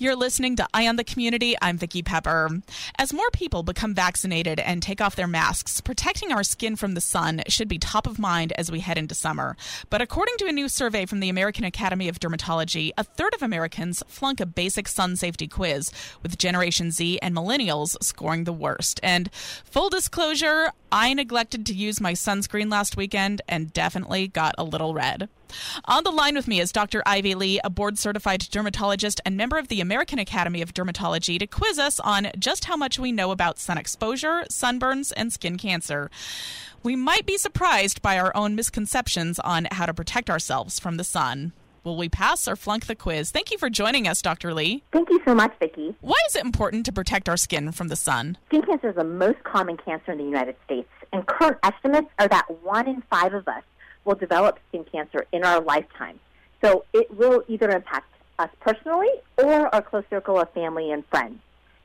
You're listening to Eye on the Community. I'm Vicki Pepper. As more people become vaccinated and take off their masks, protecting our skin from the sun should be top of mind as we head into summer. But according to a new survey from the American Academy of Dermatology, a third of Americans flunk a basic sun safety quiz, with Generation Z and millennials scoring the worst. And full disclosure, I neglected to use my sunscreen last weekend and definitely got a little red. On the line with me is Dr. Ivy Lee, a board certified dermatologist and member of the American Academy of Dermatology, to quiz us on just how much we know about sun exposure, sunburns, and skin cancer. We might be surprised by our own misconceptions on how to protect ourselves from the sun. Will we pass or flunk the quiz? Thank you for joining us, Dr. Lee. Thank you so much, Vicki. Why is it important to protect our skin from the sun? Skin cancer is the most common cancer in the United States, and current estimates are that one in five of us will develop skin cancer in our lifetime. So it will either impact us personally or our close circle of family and friends.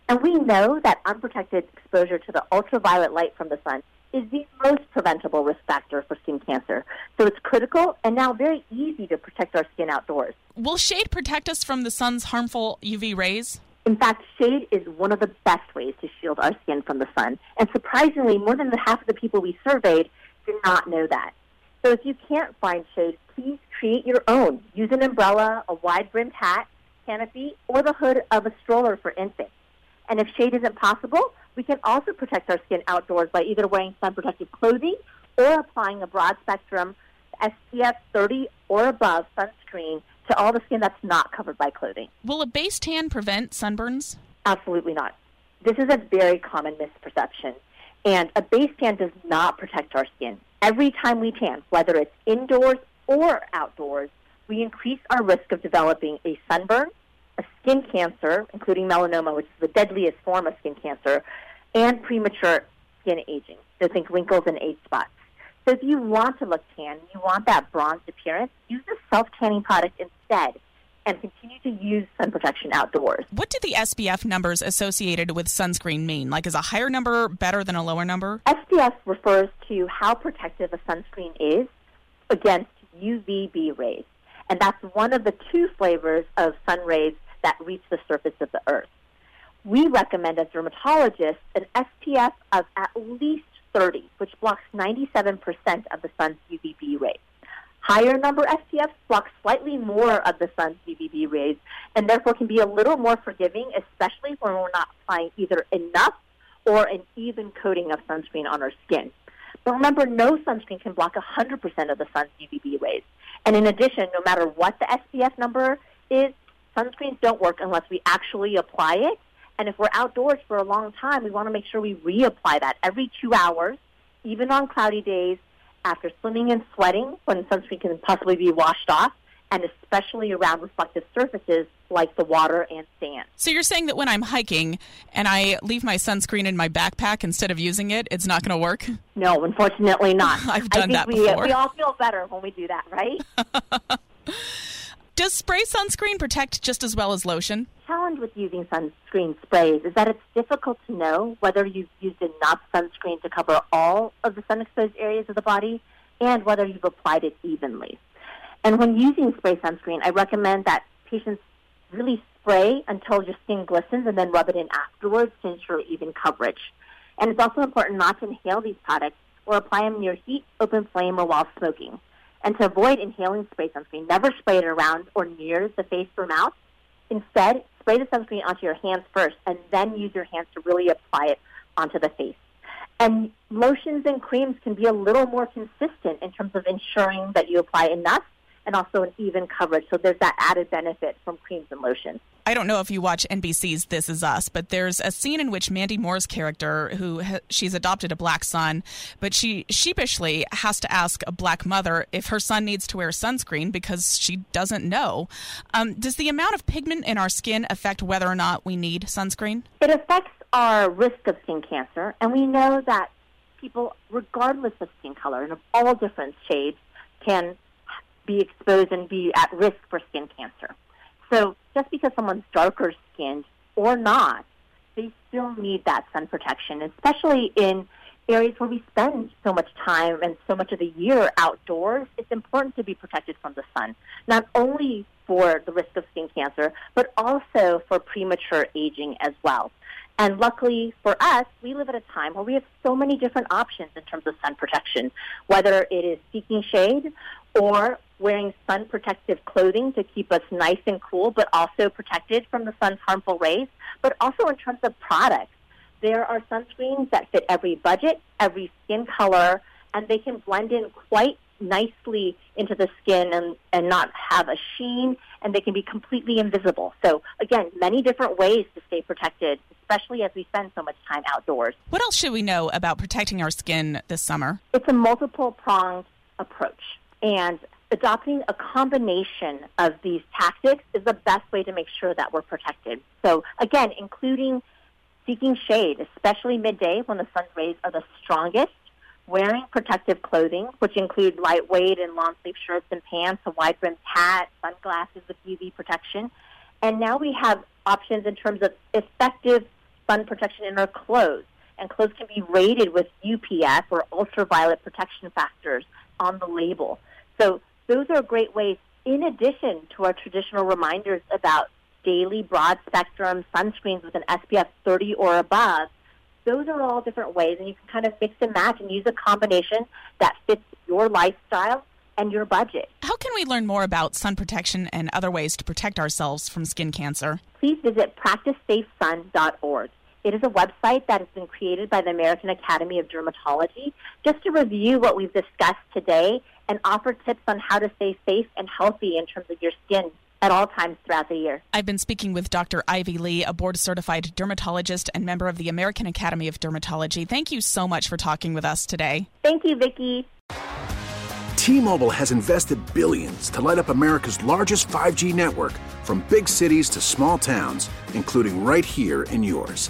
And we know that unprotected exposure to the ultraviolet light from the sun is the most preventable risk factor for skin cancer. So it's critical and now very easy to protect our skin outdoors. Will shade protect us from the sun's harmful UV rays? In fact, shade is one of the best ways to shield our skin from the sun. And surprisingly, more than half of the people we surveyed did not know that. So if you can't find shade, please create your own. Use an umbrella, a wide brimmed hat, canopy, or the hood of a stroller for infants. And if shade isn't possible, we can also protect our skin outdoors by either wearing sun protective clothing or applying a broad spectrum SPF 30 or above sunscreen to all the skin that's not covered by clothing. Will a base tan prevent sunburns? Absolutely not. This is a very common misperception. And a base tan does not protect our skin. Every time we tan, whether it's indoors or outdoors, we increase our risk of developing a sunburn, a skin cancer, including melanoma, which is the deadliest form of skin cancer, and premature skin aging. So think wrinkles and age spots. So if you want to look tan, you want that bronzed appearance, use a self-tanning product instead and continue to use sun protection outdoors. What do the SPF numbers associated with sunscreen mean? Like, is a higher number better than a lower number? SPF refers to how protective a sunscreen is against UVB rays. And that's one of the two flavors of sun rays that reach the surface of the earth. We recommend as dermatologists an SPF of at least 30, which blocks 97% of the sun's UVB rays. Higher number SPFs block slightly more of the sun's UVB rays and therefore can be a little more forgiving, especially when we're not applying either enough or an even coating of sunscreen on our skin. But remember, no sunscreen can block 100% of the sun's UVB rays. And in addition, no matter what the SPF number is, sunscreens don't work unless we actually apply it. And if we're outdoors for a long time, we want to make sure we reapply that every two hours, even on cloudy days, after swimming and sweating, when sunscreen can possibly be washed off, and especially around reflective surfaces like the water and sand. So you're saying that when I'm hiking and I leave my sunscreen in my backpack instead of using it, it's not going to work? No, unfortunately not. I've done that we, before. We all feel better when we do that, right? Does spray sunscreen protect just as well as lotion? challenge with using sunscreen sprays is that it's difficult to know whether you've used enough sunscreen to cover all of the sun exposed areas of the body and whether you've applied it evenly. And when using spray sunscreen, I recommend that patients really spray until your skin glistens and then rub it in afterwards to ensure even coverage. And it's also important not to inhale these products or apply them near heat, open flame, or while smoking. And to avoid inhaling spray sunscreen, never spray it around or near the face or mouth. Instead, spray the sunscreen onto your hands first and then use your hands to really apply it onto the face. And lotions and creams can be a little more consistent in terms of ensuring that you apply enough and also an even coverage. So there's that added benefit from creams and lotions. I don't know if you watch NBC's This Is Us, but there's a scene in which Mandy Moore's character, who ha- she's adopted a black son, but she sheepishly has to ask a black mother if her son needs to wear sunscreen because she doesn't know. Um, does the amount of pigment in our skin affect whether or not we need sunscreen? It affects our risk of skin cancer, and we know that people, regardless of skin color and of all different shades, can be exposed and be at risk for skin cancer. So just because someone's darker skinned or not, they still need that sun protection, especially in areas where we spend so much time and so much of the year outdoors. It's important to be protected from the sun, not only for the risk of skin cancer, but also for premature aging as well. And luckily for us, we live at a time where we have so many different options in terms of sun protection, whether it is seeking shade or wearing sun protective clothing to keep us nice and cool, but also protected from the sun's harmful rays, but also in terms of products. There are sunscreens that fit every budget, every skin color, and they can blend in quite nicely into the skin and, and not have a sheen, and they can be completely invisible. So, again, many different ways to stay protected, especially as we spend so much time outdoors. What else should we know about protecting our skin this summer? It's a multiple pronged approach. And adopting a combination of these tactics is the best way to make sure that we're protected. So again, including seeking shade, especially midday when the sun's rays are the strongest, wearing protective clothing, which include lightweight and long sleeve shirts and pants, a wide brimmed hat, sunglasses with UV protection. And now we have options in terms of effective sun protection in our clothes. And clothes can be rated with UPF or ultraviolet protection factors on the label. So those are great ways, in addition to our traditional reminders about daily broad spectrum sunscreens with an SPF 30 or above. Those are all different ways, and you can kind of mix and match and use a combination that fits your lifestyle and your budget. How can we learn more about sun protection and other ways to protect ourselves from skin cancer? Please visit practicesafesun.org. It is a website that has been created by the American Academy of Dermatology just to review what we've discussed today and offer tips on how to stay safe and healthy in terms of your skin at all times throughout the year. I've been speaking with Dr. Ivy Lee, a board certified dermatologist and member of the American Academy of Dermatology. Thank you so much for talking with us today. Thank you, Vicki. T-Mobile has invested billions to light up America's largest 5G network from big cities to small towns, including right here in yours.